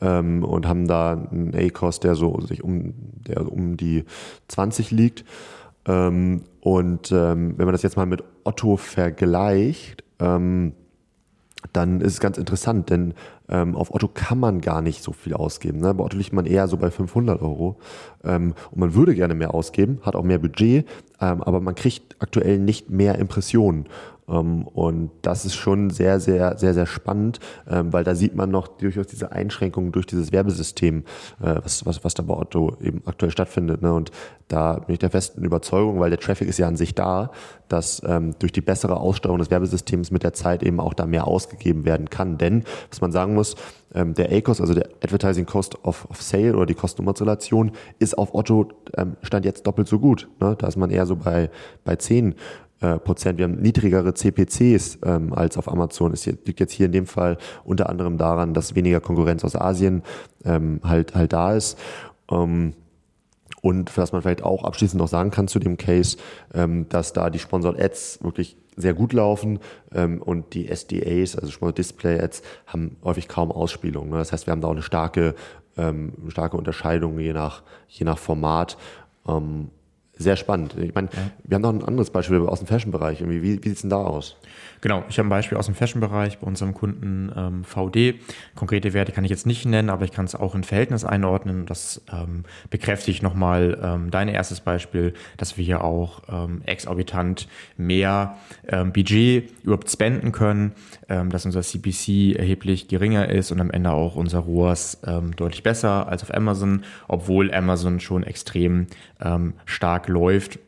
ähm, und haben da einen A-Cost, der so sich um, der um die 20 liegt. Ähm, und ähm, wenn man das jetzt mal mit Otto vergleicht, ähm, dann ist es ganz interessant, denn ähm, auf Otto kann man gar nicht so viel ausgeben. Ne? Bei Otto liegt man eher so bei 500 Euro ähm, und man würde gerne mehr ausgeben, hat auch mehr Budget, ähm, aber man kriegt aktuell nicht mehr Impressionen. Ähm, und das ist schon sehr, sehr, sehr, sehr spannend, ähm, weil da sieht man noch durchaus diese Einschränkungen durch dieses Werbesystem, äh, was, was, was da bei Otto eben aktuell stattfindet. Ne? Und da bin ich der festen Überzeugung, weil der Traffic ist ja an sich da, dass ähm, durch die bessere Aussteuerung des Werbesystems mit der Zeit eben auch da mehr ausgegeben werden kann. Denn, was man sagen muss, der A-Cost, also der Advertising Cost of, of Sale oder die Kosten-Nutzen-Relation ist auf Otto stand jetzt doppelt so gut. Ne? Da ist man eher so bei, bei 10 äh, Prozent. Wir haben niedrigere CPCs ähm, als auf Amazon. Es liegt jetzt hier in dem Fall unter anderem daran, dass weniger Konkurrenz aus Asien ähm, halt, halt da ist. Ähm, und was man vielleicht auch abschließend noch sagen kann zu dem Case, ähm, dass da die Sponsored Ads wirklich sehr gut laufen ähm, und die SDAs, also Sponsored Display Ads, haben häufig kaum Ausspielung. Ne? Das heißt, wir haben da auch eine starke, ähm, starke Unterscheidung je nach, je nach Format. Ähm, sehr spannend. Ich meine, ja. wir haben noch ein anderes Beispiel aus dem Fashion-Bereich. Wie, wie sieht es denn da aus? Genau, ich habe ein Beispiel aus dem Fashion-Bereich bei unserem Kunden ähm, VD. Konkrete Werte kann ich jetzt nicht nennen, aber ich kann es auch in Verhältnis einordnen. Das ähm, bekräftigt nochmal ähm, dein erstes Beispiel, dass wir hier auch ähm, exorbitant mehr ähm, Budget überhaupt spenden können, ähm, dass unser CPC erheblich geringer ist und am Ende auch unser ROAS ähm, deutlich besser als auf Amazon, obwohl Amazon schon extrem stark läuft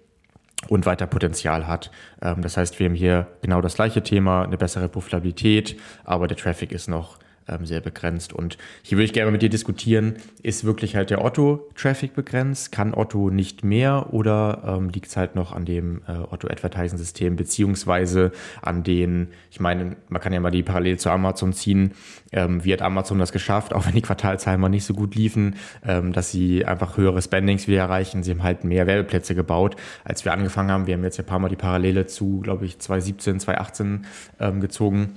und weiter Potenzial hat. Ähm, das heißt, wir haben hier genau das gleiche Thema, eine bessere Profitabilität, aber der Traffic ist noch ähm, sehr begrenzt. Und hier würde ich gerne mit dir diskutieren, ist wirklich halt der Otto-Traffic begrenzt? Kann Otto nicht mehr oder ähm, liegt es halt noch an dem äh, Otto-Advertising-System beziehungsweise an den, ich meine, man kann ja mal die Parallele zu Amazon ziehen, ähm, wie hat Amazon das geschafft, auch wenn die Quartalzahlen mal nicht so gut liefen, ähm, dass sie einfach höhere Spendings wieder erreichen. Sie haben halt mehr Werbeplätze gebaut, als wir angefangen haben. Wir haben jetzt ja ein paar Mal die Parallele zu, glaube ich, 2017, 2018 ähm, gezogen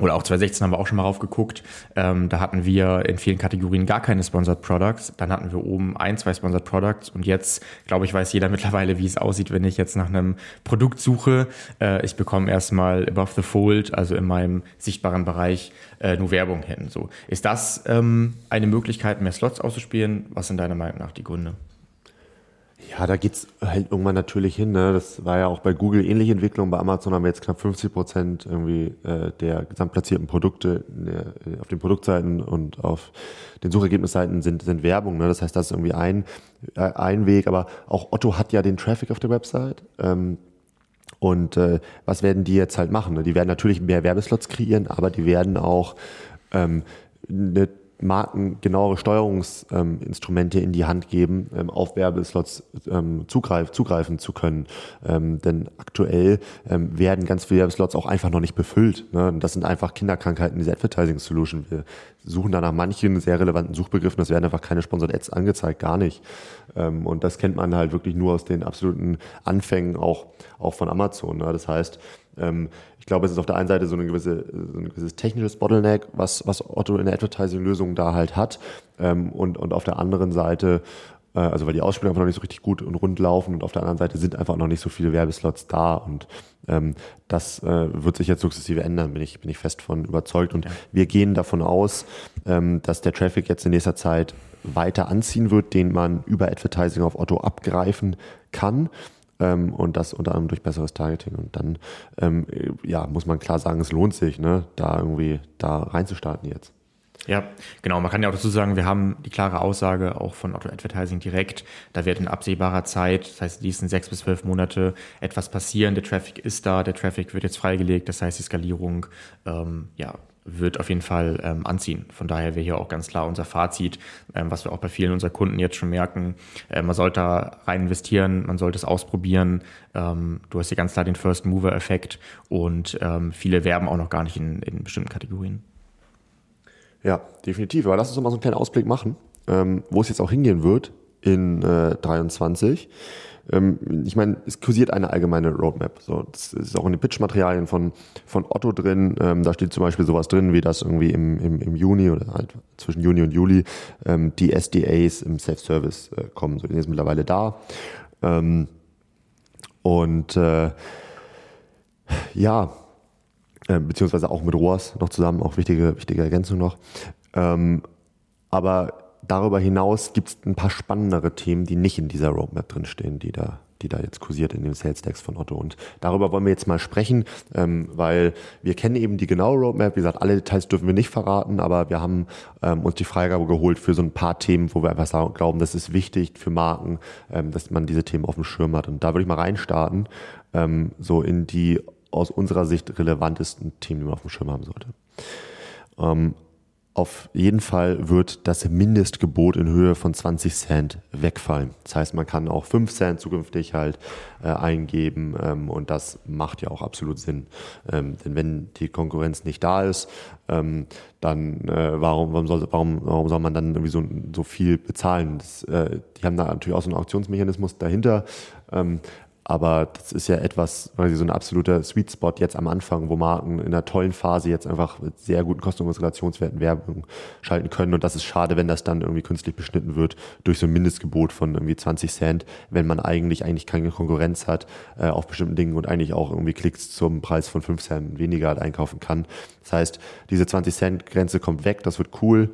oder auch 2016 haben wir auch schon mal raufgeguckt. Ähm, da hatten wir in vielen Kategorien gar keine Sponsored Products. Dann hatten wir oben ein, zwei Sponsored Products. Und jetzt, glaube ich, weiß jeder mittlerweile, wie es aussieht, wenn ich jetzt nach einem Produkt suche. Äh, ich bekomme erstmal above the fold, also in meinem sichtbaren Bereich, äh, nur Werbung hin. So. Ist das ähm, eine Möglichkeit, mehr Slots auszuspielen? Was sind deiner Meinung nach die Gründe? Ja, da geht's halt irgendwann natürlich hin. Ne? Das war ja auch bei Google ähnliche Entwicklung. Bei Amazon haben wir jetzt knapp 50 Prozent irgendwie äh, der gesamtplatzierten Produkte der, auf den Produktseiten und auf den Suchergebnisseiten sind, sind Werbung. Ne? Das heißt, das ist irgendwie ein, äh, ein Weg. Aber auch Otto hat ja den Traffic auf der Website. Ähm, und äh, was werden die jetzt halt machen? Ne? Die werden natürlich mehr Werbeslots kreieren, aber die werden auch ähm, eine Marken genauere Steuerungsinstrumente ähm, in die Hand geben, ähm, auf Werbeslots ähm, zugreif, zugreifen zu können. Ähm, denn aktuell ähm, werden ganz viele Werbeslots auch einfach noch nicht befüllt. Ne? Das sind einfach Kinderkrankheiten dieser Advertising Solution. Wir suchen da nach manchen sehr relevanten Suchbegriffen, das werden einfach keine Sponsored Ads angezeigt, gar nicht. Ähm, und das kennt man halt wirklich nur aus den absoluten Anfängen auch, auch von Amazon. Ne? Das heißt, ich glaube, es ist auf der einen Seite so, eine gewisse, so ein gewisses technisches Bottleneck, was, was Otto in der Advertising-Lösung da halt hat. Ähm, und, und auf der anderen Seite, äh, also weil die Ausspielungen einfach noch nicht so richtig gut und rund laufen und auf der anderen Seite sind einfach noch nicht so viele Werbeslots da und ähm, das äh, wird sich jetzt sukzessive ändern, bin ich, bin ich fest von überzeugt. Und wir gehen davon aus, ähm, dass der Traffic jetzt in nächster Zeit weiter anziehen wird, den man über Advertising auf Otto abgreifen kann ähm, und das unter anderem durch besseres Targeting. Und dann ähm, ja, muss man klar sagen, es lohnt sich, ne, da irgendwie da reinzustarten jetzt. Ja, genau. Man kann ja auch dazu sagen, wir haben die klare Aussage auch von Auto Advertising direkt. Da wird in absehbarer Zeit, das heißt, die nächsten sechs bis zwölf Monate etwas passieren. Der Traffic ist da, der Traffic wird jetzt freigelegt. Das heißt, die Skalierung ähm, ja, wird auf jeden Fall ähm, anziehen. Von daher wäre hier auch ganz klar unser Fazit, ähm, was wir auch bei vielen unserer Kunden jetzt schon merken. Äh, man sollte rein investieren, man sollte es ausprobieren. Ähm, du hast hier ganz klar den First Mover Effekt und ähm, viele werben auch noch gar nicht in, in bestimmten Kategorien. Ja, definitiv. Aber lass uns mal so einen kleinen Ausblick machen, ähm, wo es jetzt auch hingehen wird in äh, 23 ähm, ich meine, es kursiert eine allgemeine Roadmap. So, das ist auch in den Pitch-Materialien von, von Otto drin. Ähm, da steht zum Beispiel sowas drin, wie das irgendwie im, im, im Juni oder halt zwischen Juni und Juli ähm, die SDAs im Self-Service äh, kommen. So, die sind mittlerweile da. Ähm, und äh, ja, äh, beziehungsweise auch mit ROAS noch zusammen, auch wichtige, wichtige Ergänzung noch. Ähm, aber darüber hinaus gibt es ein paar spannendere Themen, die nicht in dieser Roadmap drinstehen, die da, die da jetzt kursiert in dem Sales Decks von Otto. Und darüber wollen wir jetzt mal sprechen, ähm, weil wir kennen eben die genaue Roadmap. Wie gesagt, alle Details dürfen wir nicht verraten, aber wir haben ähm, uns die Freigabe geholt für so ein paar Themen, wo wir einfach sagen, glauben, das ist wichtig für Marken, ähm, dass man diese Themen auf dem Schirm hat. Und da würde ich mal reinstarten, ähm, so in die aus unserer Sicht relevantesten Themen, die man auf dem Schirm haben sollte. Ähm, auf jeden Fall wird das Mindestgebot in Höhe von 20 Cent wegfallen. Das heißt, man kann auch 5 Cent zukünftig halt äh, eingeben ähm, und das macht ja auch absolut Sinn. Ähm, denn wenn die Konkurrenz nicht da ist, ähm, dann äh, warum, warum, soll, warum, warum soll man dann irgendwie so, so viel bezahlen? Das, äh, die haben da natürlich auch so einen Auktionsmechanismus dahinter. Aber das ist ja etwas, quasi so ein absoluter Sweet Spot jetzt am Anfang, wo Marken in einer tollen Phase jetzt einfach mit sehr guten Kosten- und Relationswerten Werbung schalten können. Und das ist schade, wenn das dann irgendwie künstlich beschnitten wird durch so ein Mindestgebot von irgendwie 20 Cent, wenn man eigentlich eigentlich keine Konkurrenz hat äh, auf bestimmten Dingen und eigentlich auch irgendwie Klicks zum Preis von 5 Cent weniger halt einkaufen kann. Das heißt, diese 20 Cent Grenze kommt weg, das wird cool.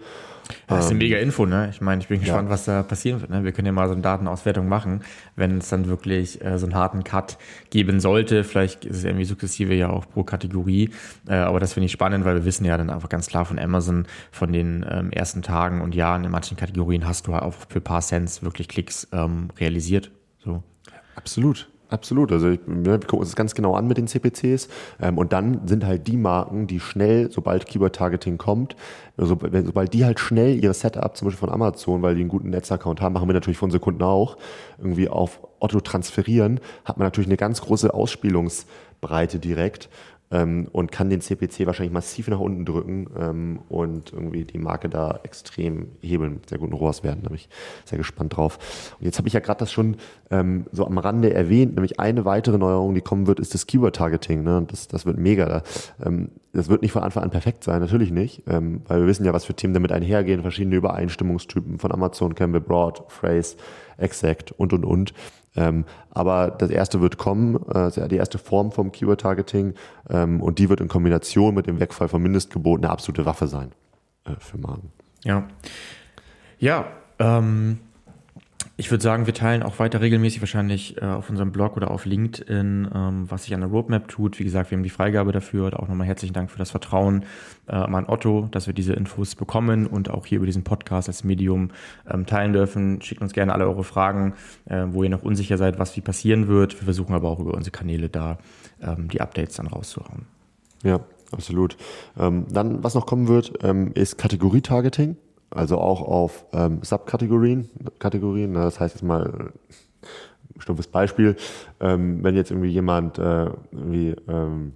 Das ist eine mega Info, ne? Ich meine, ich bin gespannt, ja. was da passieren wird. Ne? Wir können ja mal so eine Datenauswertung machen, wenn es dann wirklich äh, so einen harten Cut geben sollte. Vielleicht ist es irgendwie sukzessive ja auch pro Kategorie. Äh, aber das finde ich spannend, weil wir wissen ja dann einfach ganz klar von Amazon, von den ähm, ersten Tagen und Jahren in manchen Kategorien hast du auch für ein paar Cents wirklich Klicks ähm, realisiert. So. Absolut. Absolut. Also ich, wir gucken uns das ganz genau an mit den CPCs. Ähm, und dann sind halt die Marken, die schnell, sobald Keyword-Targeting kommt, also, wenn, sobald die halt schnell ihre Setup, zum Beispiel von Amazon, weil die einen guten Netzaccount haben, machen wir natürlich für unsere Kunden auch, irgendwie auf Otto transferieren, hat man natürlich eine ganz große Ausspielungsbreite direkt ähm, und kann den CPC wahrscheinlich massiv nach unten drücken ähm, und irgendwie die Marke da extrem hebeln mit sehr guten ROAS-Werten. Da bin ich sehr gespannt drauf. Und jetzt habe ich ja gerade das schon ähm, so am Rande erwähnt, nämlich eine weitere Neuerung, die kommen wird, ist das Keyword-Targeting. Ne? Das, das wird mega. Ähm, das wird nicht von Anfang an perfekt sein, natürlich nicht, ähm, weil wir wissen ja, was für Themen damit einhergehen, verschiedene Übereinstimmungstypen von Amazon, wir Broad, Phrase, Exact und, und, und. Ähm, aber das erste wird kommen, äh, die erste Form vom Keyword-Targeting ähm, und die wird in Kombination mit dem Wegfall von Mindestgeboten eine absolute Waffe sein äh, für Marken. Ja. Ja, ähm, ich würde sagen, wir teilen auch weiter regelmäßig wahrscheinlich äh, auf unserem Blog oder auf LinkedIn, ähm, was sich an der Roadmap tut. Wie gesagt, wir haben die Freigabe dafür. Auch nochmal herzlichen Dank für das Vertrauen äh, an Otto, dass wir diese Infos bekommen und auch hier über diesen Podcast als Medium ähm, teilen dürfen. Schickt uns gerne alle eure Fragen, äh, wo ihr noch unsicher seid, was wie passieren wird. Wir versuchen aber auch über unsere Kanäle da ähm, die Updates dann rauszuhauen. Ja, absolut. Ähm, dann, was noch kommen wird, ähm, ist Kategorie-Targeting also auch auf ähm, Subkategorien. Kategorien, ne? das heißt jetzt mal ein stumpfes Beispiel, ähm, wenn jetzt irgendwie jemand äh, irgendwie ähm,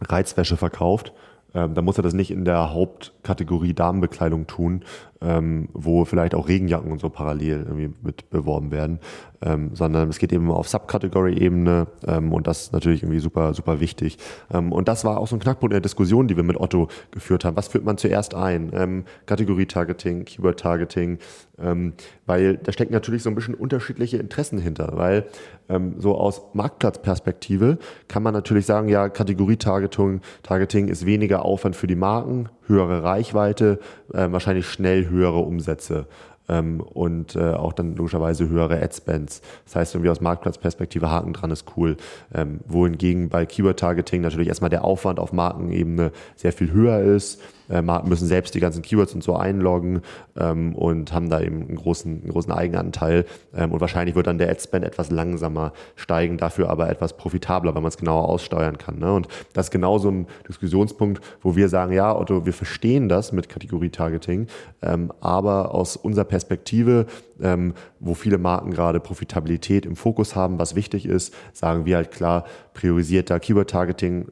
Reizwäsche verkauft, ähm, dann muss er das nicht in der Hauptkategorie Damenbekleidung tun, ähm, wo vielleicht auch Regenjacken und so parallel irgendwie mit beworben werden, ähm, sondern es geht eben auf Subcategory-Ebene ähm, und das ist natürlich irgendwie super, super wichtig. Ähm, und das war auch so ein Knackpunkt der Diskussion, die wir mit Otto geführt haben. Was führt man zuerst ein? Ähm, Kategorie-Targeting, Keyword-Targeting, ähm, weil da stecken natürlich so ein bisschen unterschiedliche Interessen hinter, weil ähm, so aus Marktplatzperspektive kann man natürlich sagen, ja, Kategorie-Targeting Targeting ist weniger Aufwand für die Marken, höhere Reichweite, äh, wahrscheinlich schnell höhere Umsätze ähm, und äh, auch dann logischerweise höhere Ad-Spends. Das heißt, irgendwie aus Marktplatzperspektive Haken dran ist cool. Ähm, wohingegen bei Keyword-Targeting natürlich erstmal der Aufwand auf Markenebene sehr viel höher ist äh, müssen selbst die ganzen Keywords und so einloggen ähm, und haben da eben einen großen, einen großen Eigenanteil. Ähm, und wahrscheinlich wird dann der Ad-Spend etwas langsamer steigen, dafür aber etwas profitabler, weil man es genauer aussteuern kann. Ne? Und das ist genau so ein Diskussionspunkt, wo wir sagen, ja, Otto, wir verstehen das mit Kategorie-Targeting, ähm, aber aus unserer Perspektive ähm, wo viele Marken gerade Profitabilität im Fokus haben, was wichtig ist, sagen wir halt klar, priorisierter Keyword-Targeting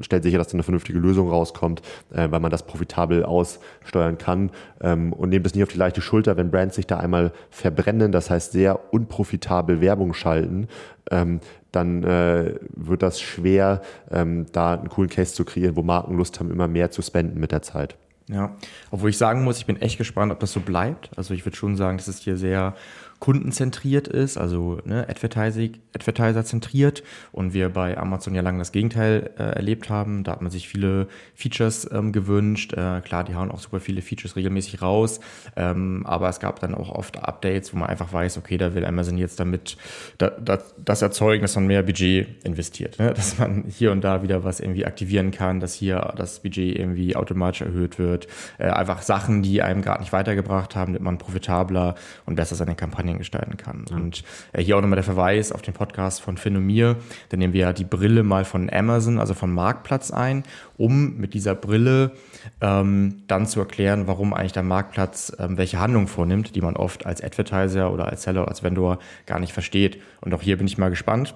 stellt sicher, dass da eine vernünftige Lösung rauskommt, äh, weil man das profitabel aussteuern kann ähm, und nehmt es nicht auf die leichte Schulter, wenn Brands sich da einmal verbrennen, das heißt sehr unprofitabel Werbung schalten, ähm, dann äh, wird das schwer, ähm, da einen coolen Case zu kreieren, wo Marken Lust haben, immer mehr zu spenden mit der Zeit. Ja, obwohl ich sagen muss, ich bin echt gespannt, ob das so bleibt. Also ich würde schon sagen, dass es hier sehr kundenzentriert ist, also ne, Advertiser-zentriert und wir bei Amazon ja lange das Gegenteil äh, erlebt haben. Da hat man sich viele Features ähm, gewünscht. Äh, klar, die hauen auch super viele Features regelmäßig raus, ähm, aber es gab dann auch oft Updates, wo man einfach weiß, okay, da will Amazon jetzt damit da, da, das erzeugen, dass man mehr Budget investiert, ne? *laughs* dass man hier und da wieder was irgendwie aktivieren kann, dass hier das Budget irgendwie automatisch erhöht wird. Äh, einfach Sachen, die einem gerade nicht weitergebracht haben, damit man profitabler und besser seine Kampagne Kampagnen gestalten kann. Mhm. Und äh, hier auch nochmal der Verweis auf den Podcast von Finn und mir. Da nehmen wir ja die Brille mal von Amazon, also vom Marktplatz ein, um mit dieser Brille ähm, dann zu erklären, warum eigentlich der Marktplatz ähm, welche Handlung vornimmt, die man oft als Advertiser oder als Seller, als Vendor gar nicht versteht. Und auch hier bin ich mal gespannt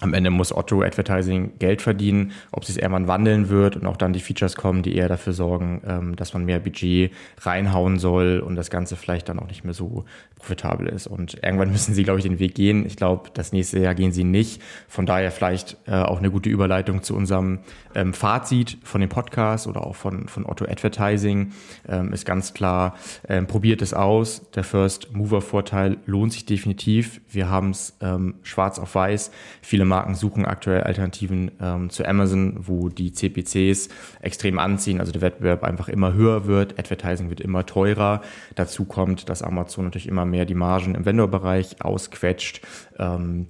am Ende muss Otto Advertising Geld verdienen, ob es sich irgendwann wandeln wird und auch dann die Features kommen, die eher dafür sorgen, ähm, dass man mehr Budget reinhauen soll und das Ganze vielleicht dann auch nicht mehr so profitabel ist. Und irgendwann *laughs* müssen sie, glaube ich, den Weg gehen. Ich glaube, das nächste Jahr gehen sie nicht. Von daher vielleicht äh, auch eine gute Überleitung zu unserem ähm, Fazit von dem Podcast oder auch von, von Otto Advertising ähm, ist ganz klar, probiert es aus. Der First Mover Vorteil lohnt sich definitiv. Wir haben es schwarz auf weiß. Viele Marken suchen aktuell Alternativen ähm, zu Amazon, wo die CPCs extrem anziehen, also der Wettbewerb einfach immer höher wird, Advertising wird immer teurer. Dazu kommt, dass Amazon natürlich immer mehr die Margen im Vendor-Bereich ausquetscht. Ähm,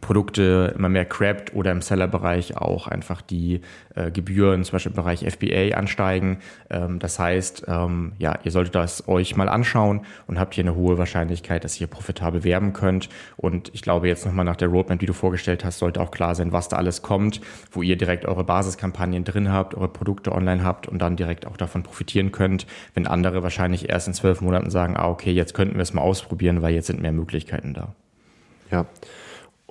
Produkte immer mehr crappt oder im Seller-Bereich auch einfach die äh, Gebühren, zum Beispiel im Bereich FBA, ansteigen. Ähm, das heißt, ähm, ja, ihr solltet das euch mal anschauen und habt hier eine hohe Wahrscheinlichkeit, dass ihr profitabel werben könnt. Und ich glaube, jetzt nochmal nach der Roadmap, die du vorgestellt hast, sollte auch klar sein, was da alles kommt, wo ihr direkt eure Basiskampagnen drin habt, eure Produkte online habt und dann direkt auch davon profitieren könnt, wenn andere wahrscheinlich erst in zwölf Monaten sagen, ah, okay, jetzt könnten wir es mal ausprobieren, weil jetzt sind mehr Möglichkeiten da. Ja.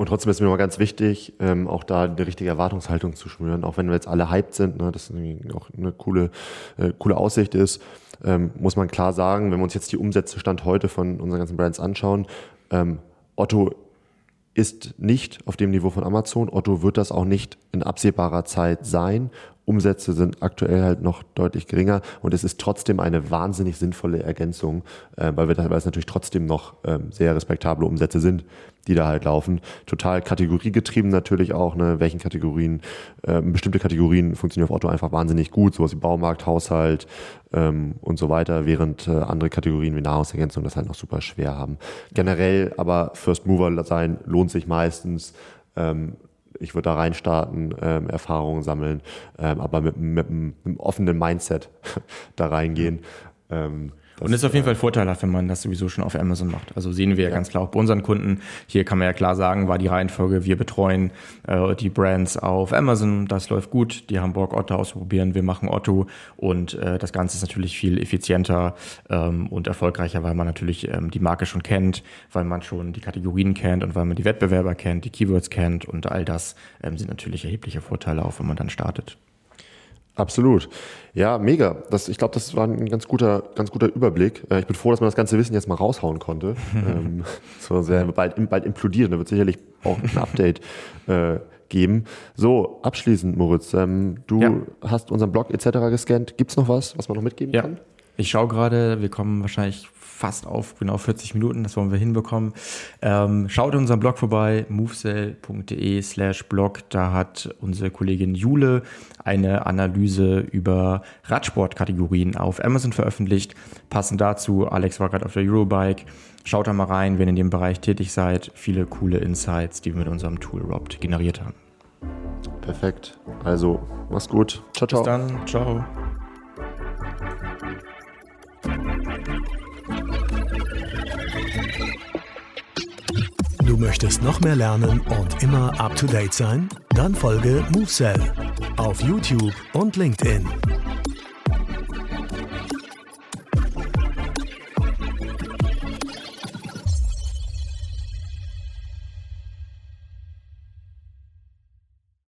Und trotzdem ist mir mal ganz wichtig, ähm, auch da eine richtige Erwartungshaltung zu schmüren, auch wenn wir jetzt alle hyped sind, ne, das auch eine coole, äh, coole Aussicht ist, ähm, muss man klar sagen, wenn wir uns jetzt die Umsätze Stand heute von unseren ganzen Brands anschauen, ähm, Otto ist nicht auf dem Niveau von Amazon. Otto wird das auch nicht in absehbarer Zeit sein. Umsätze sind aktuell halt noch deutlich geringer und es ist trotzdem eine wahnsinnig sinnvolle Ergänzung, äh, weil, wir, weil es natürlich trotzdem noch ähm, sehr respektable Umsätze sind, die da halt laufen. Total kategoriegetrieben natürlich auch, ne, welchen Kategorien, äh, bestimmte Kategorien funktionieren auf Otto einfach wahnsinnig gut, sowas wie Baumarkt, Haushalt ähm, und so weiter, während äh, andere Kategorien wie Nahrungsergänzung das halt noch super schwer haben. Generell aber First Mover sein lohnt sich meistens. Ähm, ich würde da reinstarten, ähm, Erfahrungen sammeln, ähm, aber mit, mit, mit, einem offenen Mindset *laughs* da reingehen. Ähm, und ist auf jeden Fall vorteilhaft, wenn man das sowieso schon auf Amazon macht. Also sehen wir ja, ganz klar auch bei unseren Kunden. Hier kann man ja klar sagen, war die Reihenfolge, wir betreuen äh, die Brands auf Amazon, das läuft gut, die haben Bock, Otto auszuprobieren, wir machen Otto und äh, das Ganze ist natürlich viel effizienter ähm, und erfolgreicher, weil man natürlich ähm, die Marke schon kennt, weil man schon die Kategorien kennt und weil man die Wettbewerber kennt, die Keywords kennt und all das ähm, sind natürlich erhebliche Vorteile auch, wenn man dann startet. Absolut. Ja, mega. Das, ich glaube, das war ein ganz guter, ganz guter Überblick. Äh, ich bin froh, dass man das ganze Wissen jetzt mal raushauen konnte. *laughs* ähm, so sehr bald, bald implodieren. Da wird sicherlich auch ein Update äh, geben. So, abschließend, Moritz, ähm, du ja. hast unseren Blog etc. gescannt. Gibt es noch was, was man noch mitgeben ja. kann? Ich schaue gerade, wir kommen wahrscheinlich fast auf genau 40 Minuten, das wollen wir hinbekommen. Ähm, schaut in unserem Blog vorbei, movesell.de slash blog. Da hat unsere Kollegin Jule eine Analyse über Radsportkategorien auf Amazon veröffentlicht. Passend dazu, Alex war gerade auf der Eurobike. Schaut da mal rein, wenn ihr in dem Bereich tätig seid. Viele coole Insights, die wir mit unserem Tool Robbed generiert haben. Perfekt. Also, mach's gut. Ciao, ciao. Bis dann. Ciao. Du möchtest noch mehr lernen und immer up to date sein? Dann folge MoveSell auf YouTube und LinkedIn.